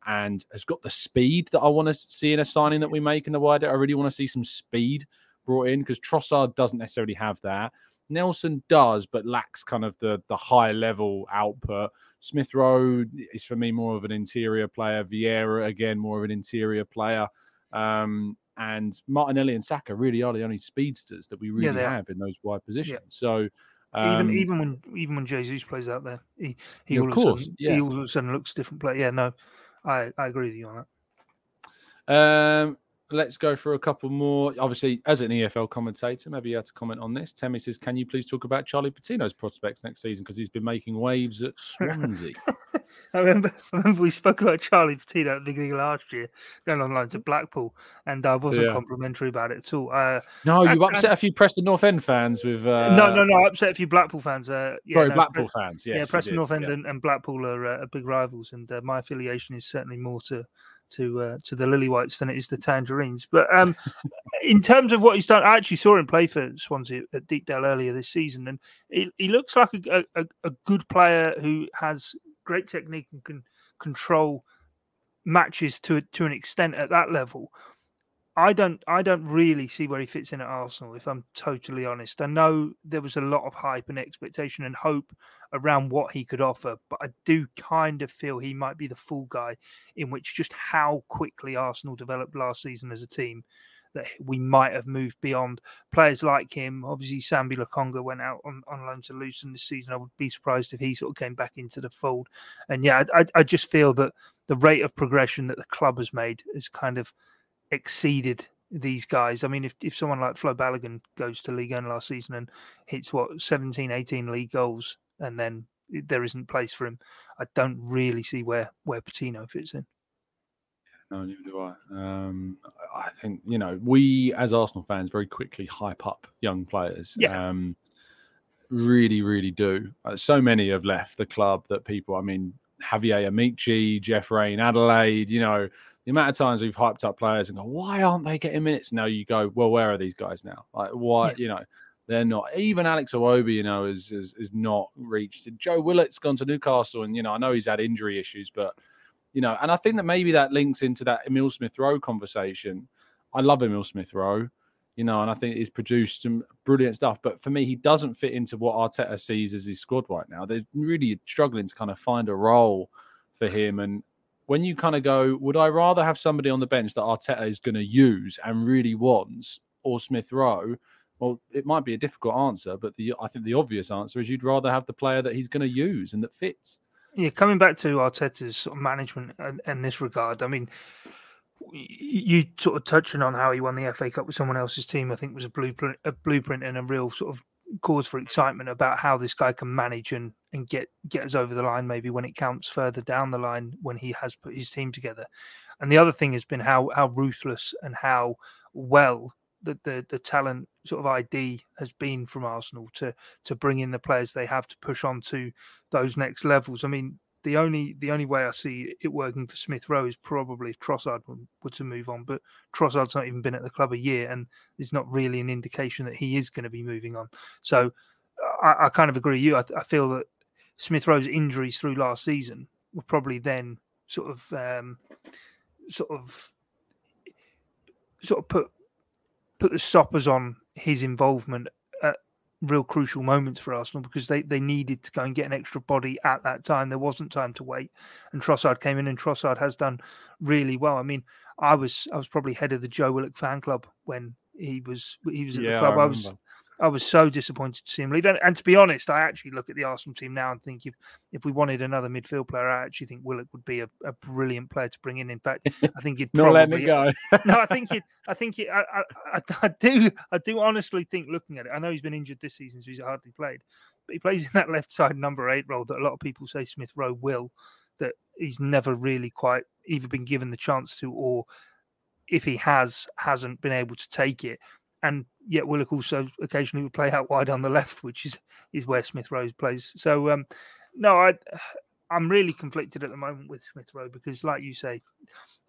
and has got the speed that I want to see in a signing that we make in the wider. I really want to see some speed brought in because Trossard doesn't necessarily have that. Nelson does, but lacks kind of the the high level output. Smith Rowe is for me more of an interior player. Vieira again more of an interior player. Um, and Martinelli and Saka really are the only speedsters that we really yeah, have in those wide positions. Yeah. So um, even even when even when Jesus plays out there, he he all of, course, sudden, yeah. he all of a sudden looks different player. Yeah, no, I I agree with you on that. Um, let's go for a couple more. Obviously, as an EFL commentator, maybe you had to comment on this. Temi says, "Can you please talk about Charlie Patino's prospects next season because he's been making waves at Swansea." [LAUGHS] I remember, I remember we spoke about Charlie Patino at the beginning of last year, going on loan to Blackpool, and I wasn't yeah. complimentary about it at all. Uh, no, you upset a few Preston North End fans with. Uh... No, no, no, I upset a few Blackpool fans. Uh, yeah, Sorry, no, Blackpool fans. Yes, yeah, Preston North End yeah. and, and, Blackpool are, uh, big rivals, and uh, my affiliation is certainly more to to uh, to the Lily Whites than it is the Tangerines. But um, [LAUGHS] in terms of what he's done, I actually saw him play for Swansea at Deepdale earlier this season, and he, he looks like a, a, a, good player who has great technique and can control matches to to an extent at that level. I don't I don't really see where he fits in at Arsenal, if I'm totally honest. I know there was a lot of hype and expectation and hope around what he could offer, but I do kind of feel he might be the full guy in which just how quickly Arsenal developed last season as a team that we might have moved beyond players like him. Obviously, Sambi Lokonga went out on, on loan to Luton this season. I would be surprised if he sort of came back into the fold. And yeah, I, I just feel that the rate of progression that the club has made is kind of exceeded these guys. I mean, if, if someone like Flo Balogun goes to League One last season and hits what 17, 18 league goals, and then there isn't place for him, I don't really see where where Patino fits in. No, neither do I. Um, I think you know we as Arsenal fans very quickly hype up young players. Yeah. Um, really, really do. Uh, so many have left the club that people. I mean, Xavier Amaechi, Jeff Reine, Adelaide. You know, the amount of times we've hyped up players and go, why aren't they getting minutes? Now you go, well, where are these guys now? Like, why? Yeah. You know, they're not. Even Alex Iwobi, you know, is, is is not reached. Joe Willock's gone to Newcastle, and you know, I know he's had injury issues, but you know, and I think that maybe that links into that Emil Smith Rowe conversation. I love Emil Smith Rowe you know, and I think he's produced some brilliant stuff. But for me, he doesn't fit into what Arteta sees as his squad right now. They're really struggling to kind of find a role for him. And when you kind of go, would I rather have somebody on the bench that Arteta is going to use and really wants, or Smith Rowe? Well, it might be a difficult answer, but the I think the obvious answer is you'd rather have the player that he's going to use and that fits. Yeah, coming back to Arteta's management in this regard, I mean, you sort of touching on how he won the FA Cup with someone else's team, I think was a blueprint, a blueprint and a real sort of cause for excitement about how this guy can manage and and get get us over the line maybe when it counts further down the line when he has put his team together. And the other thing has been how how ruthless and how well the, the the talent sort of ID has been from Arsenal to to bring in the players they have to push on to those next levels. I mean, the only the only way I see it working for Smith Rowe is probably if Trossard were to move on. But Trossard's not even been at the club a year, and there's not really an indication that he is going to be moving on. So I, I kind of agree. You, I, I, feel that Smith Rowe's injuries through last season were probably then sort of um, sort of sort of put put the stoppers on his involvement real crucial moments for Arsenal because they, they needed to go and get an extra body at that time. There wasn't time to wait, and Trossard came in, and Trossard has done really well. I mean, I was I was probably head of the Joe Willock fan club when he was he was at yeah, the club. I, I was I was so disappointed to see him leave. And, and, to be honest, I actually look at the Arsenal team now and think if if we wanted another midfield player, I actually think Willock would be a, a brilliant player to bring in. In fact, I think he'd [LAUGHS] not probably, letting it go. [LAUGHS] no, I think it. I think it. I, I, [LAUGHS] I, do. I do honestly think looking at it. I know he's been injured this season, so he's hardly played, but he plays in that left side number eight role that a lot of people say Smith Rowe will. That he's never really quite either been given the chance to, or if he has, hasn't been able to take it and yet Willock also occasionally would play out wide on the left, which is is where Smith Rowe plays. So um, no, I I'm really conflicted at the moment with Smith Rowe because, like you say,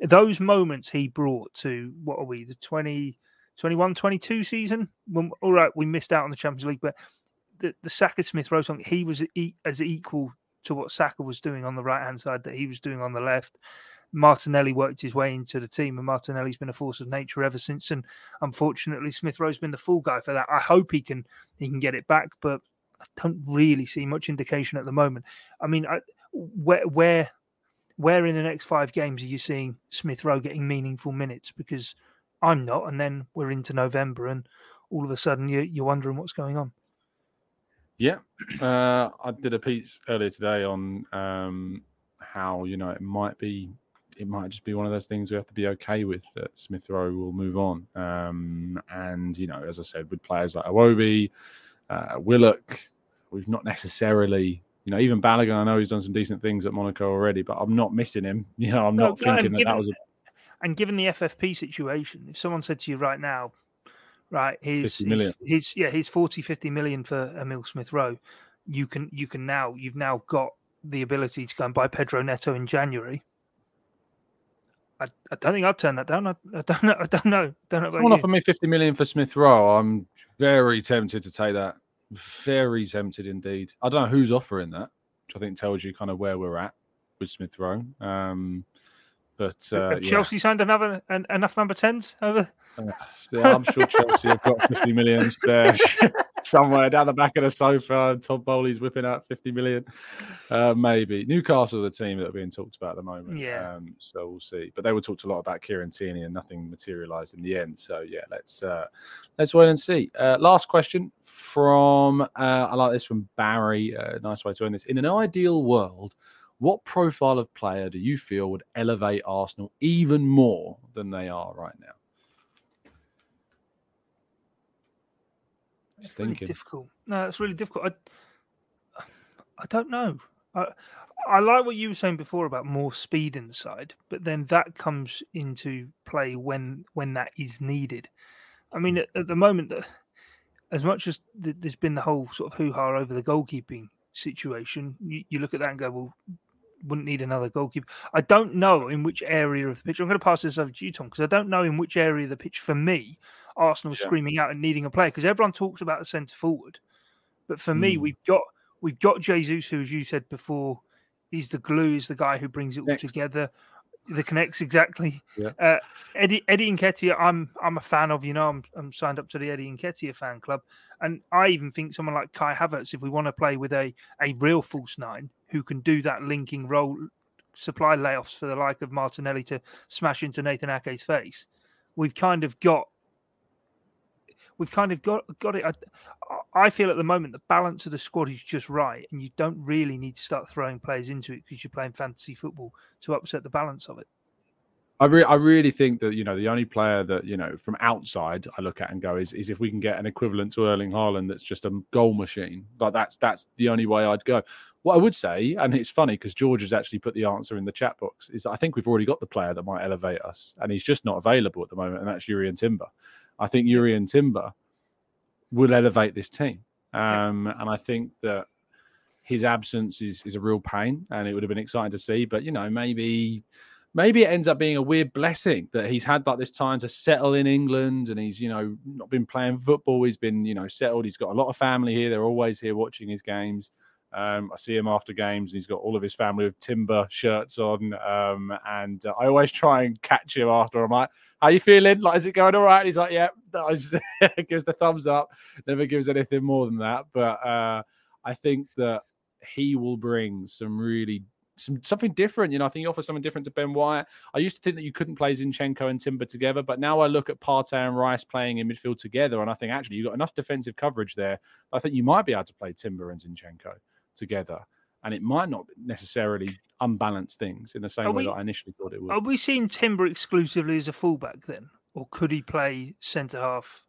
those moments he brought to what are we the 20, 21, 22 season when all right we missed out on the Champions League, but the the Saka Smith Rowe song he was as equal to what Saka was doing on the right hand side that he was doing on the left. Martinelli worked his way into the team, and Martinelli's been a force of nature ever since. And unfortunately, Smith Rowe's been the full guy for that. I hope he can he can get it back, but I don't really see much indication at the moment. I mean, I, where where where in the next five games are you seeing Smith Rowe getting meaningful minutes? Because I'm not, and then we're into November, and all of a sudden you, you're wondering what's going on. Yeah, uh, I did a piece earlier today on um, how you know it might be it might just be one of those things we have to be okay with that Smith Rowe will move on. Um, and you know, as I said, with players like Iwobi, uh, Willock, we've not necessarily, you know, even Balogun. I know he's done some decent things at Monaco already, but I'm not missing him. [LAUGHS] You know, I'm no, not thinking that given, that was. A... And given the FFP situation, if someone said to you right now, right, he's, he's, he's yeah, he's 40, 50 million for Emil Smith Rowe, you can you can now you've now got the ability to go and buy Pedro Neto in January I, I don't think I'd turn that down. I, I don't know. I don't know. Don't know. Someone offer me fifty million for Smith Rowe. I'm very tempted to take that. Very tempted indeed. I don't know who's offering that, which I think tells you kind of where we're at with Smith Rowe. Um, but uh, Chelsea yeah. signed another an, enough number tens over. Uh, yeah, I'm sure Chelsea have got 50 million [LAUGHS] there somewhere down the back of the sofa. Todd Boehly's whipping out 50 million. Uh, maybe Newcastle, the team that are being talked about at the moment. Yeah. Um, so we'll see. But they were talked a lot about Kieran Tierney, and nothing materialised in the end. So yeah, let's uh, let's wait and see. Uh, last question from uh, I like this from Barry. Uh, nice way to end this. In an ideal world what profile of player do you feel would elevate Arsenal even more than they are right now? It's Just really difficult. No, it's really difficult. I, I don't know. I, I like what you were saying before about more speed inside, but then that comes into play when when that is needed. I mean, hmm. at, at the moment, uh, as much as there's been the whole sort of hoo ha over the goalkeeping situation, you, you, look at that and go, well, wouldn't need another goalkeeper. I don't know in which area of the pitch. I'm going to pass this over to you, Tom, because I don't know in which area of the pitch for me Arsenal yeah. screaming out and needing a player because everyone talks about the centre forward, but for mm. me, hmm. we've got we've got Jesus, who, as you said before, he's the glue, is the guy who brings it all Next. together. The K'Nex exactly. Yeah. Uh, Eddie Eddie Nketiah, I'm I'm a fan of. You know, I'm I'm signed up to the Eddie Nketiah fan club, and I even think someone like Kai Havertz, if we want to play with a a real false nine who can do that linking role, supply layoffs for the like of Martinelli to smash into Nathan Ake's face, we've kind of got we've kind of got got it. I, I, feel at the moment the balance of the squad is just right, and you don't really need to start throwing players into it because you're playing fantasy football to upset the balance of it. I, re- I really think that you know the only player that you know from outside I look at and go is is if we can get an equivalent to Erling Haaland that's just a goal machine. Like that's that's the only way I'd go. What I would say, and it's funny because George has actually put the answer in the chat box, is I think we've already got the player that might elevate us, and he's just not available at the moment, and that's Jurrien Timber. I think Jurrien Timber will elevate this team, um, and I think that his absence is is a real pain, and it would have been exciting to see. But you know, maybe maybe it ends up being a weird blessing that he's had like this time to settle in England and he's, you know, not been playing football. He's been, you know, settled. He's got a lot of family here. They're always here watching his games. Um, I see him after games. And he's got all of his family with timber shirts on. Um, and uh, I always try and catch him after. I'm like, how you feeling? Like, is it going all right? he's like, yeah. [LAUGHS] I just [LAUGHS] gives the thumbs up. Never gives anything more than that. But uh, I think that he will bring some really some something different. You know, I think he offers something different to Ben White. I used to think that you couldn't play Zinchenko and Timber together, but now I look at Partey and Rice playing in midfield together, and I think actually you've got enough defensive coverage there. I think you might be able to play Timber and Zinchenko together, and it might not necessarily unbalance things in the same Are way we- that I initially thought it would. Are we seeing Timber exclusively as a fullback then, or could he play centre half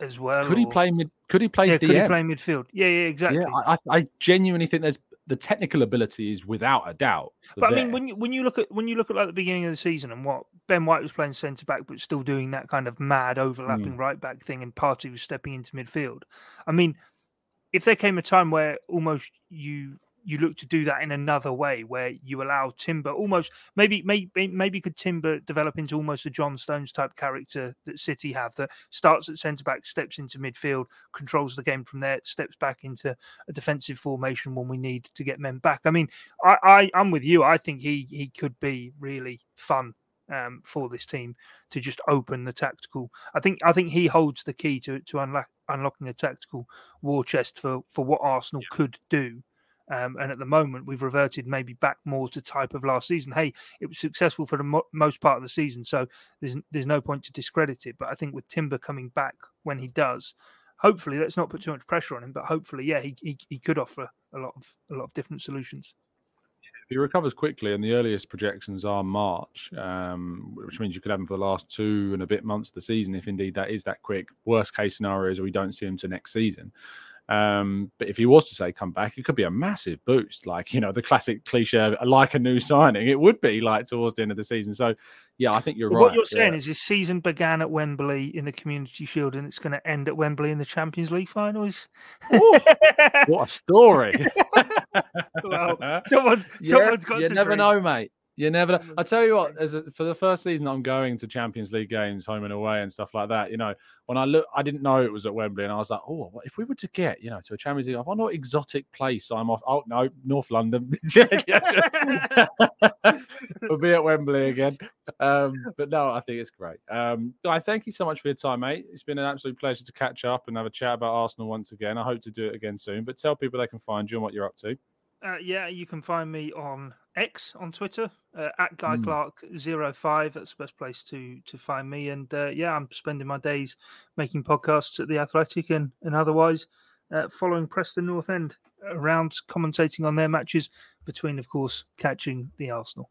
as well? could he play mid? Could he play Yeah, DM? could he play midfield? Yeah, yeah, exactly. Yeah, I, I genuinely think there's the technical ability is without a doubt. But I mean, when you when you look at when you look at like the beginning of the season and what Ben White was playing centre back, but still doing that kind of mad overlapping Mm. right back thing, and Partey was stepping into midfield. I mean, if there came a time where almost you you look to do that in another way, where you allow Timber almost maybe maybe maybe could Timber develop into almost a John Stones type character that City have that starts at centre back, steps into midfield, controls the game from there, steps back into a defensive formation when we need to get men back. I mean, I, I I'm with you. I think he he could be really fun um, for this team to just open the tactical. I think I think he holds the key to to unlock unlocking a tactical war chest for for what Arsenal could do. Um, and at the moment, we've reverted maybe back more to type of last season. Hey, it was successful for the mo- most part of the season, so there's there's no point to discredit it. But I think with Timber coming back when he does, hopefully, let's not put too much pressure on him. But hopefully, yeah, he he, he could offer a lot of a lot of different solutions. He recovers quickly, and the earliest projections are March, um, which means you could have him for the last two and a bit months of the season, if indeed that is that quick. Worst case scenario is we don't see him to next season. Um, but if he was to say come back, it could be a massive boost, like you know the classic cliche, like a new signing. It would be like towards the end of the season. So, yeah, I think you're right. What you're saying yeah. is this season began at Wembley in the Community Shield and it's going to end at Wembley in the Champions League finals. what a story! [LAUGHS] well, someone's, [LAUGHS] Yeah, someone's got you to never dream. know, mate. You never. Know. I tell you what, as a, for the first season, I'm going to Champions League games, home and away, and stuff like that. You know, when I look, I didn't know it was at Wembley, and I was like, oh, if we were to get, you know, to a Champions League, I what exotic place I'm off. Oh no, North London. [LAUGHS] [LAUGHS] [LAUGHS] We'll be at Wembley again. Um, but no, I think it's great. Um, Guy, thank you so much for your time, mate. It's been an absolute pleasure to catch up and have a chat about Arsenal once again. I hope to do it again soon. But tell people they can find you and what you're up to. Uh, yeah, you can find me on X on Twitter uh, at Guy Mm. Clark 05 That's the best place to to find me. And uh, yeah, I'm spending my days making podcasts at the Athletic and and otherwise uh, following Preston North End around, commentating on their matches between, of course, catching the Arsenal.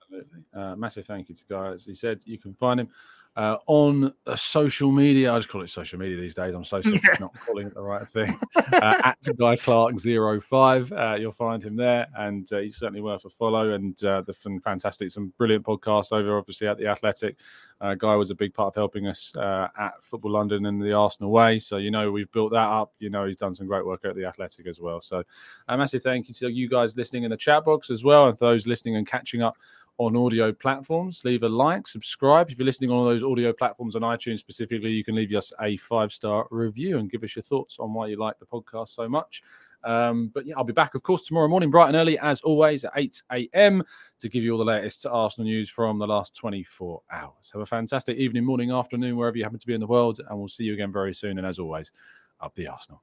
Absolutely. Uh, massive thank you to Guy. As he said, you can find him uh, on uh, social media. I just call it social media these days. I'm so sick of [LAUGHS] not calling it the right thing. Uh, at Guy Clarke 05. Uh, you'll find him there, and uh, he's certainly worth a follow. And uh, the fantastic, some brilliant podcasts over, obviously, at the Athletic. Uh, Guy was a big part of helping us uh, at Football London and the Arsenal way. So, you know, we've built that up. You know, he's done some great work at the Athletic as well. So, a massive thank you to you guys listening in the chat box as well, and those listening and catching up on audio platforms. Leave a like, subscribe. If you're listening on all those audio platforms on iTunes specifically, you can leave us a five star review and give us your thoughts on why you like the podcast so much. Um, but yeah, I'll be back, of course, tomorrow morning, bright and early, as always, at 8 a.m. to give you all the latest Arsenal news from the last 24 hours. Have a fantastic evening, morning, afternoon, wherever you happen to be in the world, and we'll see you again very soon. And as always, up the Arsenal.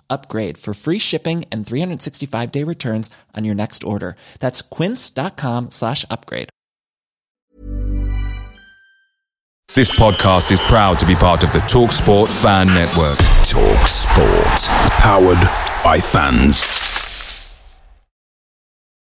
upgrade for free shipping and 365 day returns on your next order. That's quince.com slash upgrade. This podcast is proud to be part of the TalkSport Fan Network. Talk Sport. Powered by fans.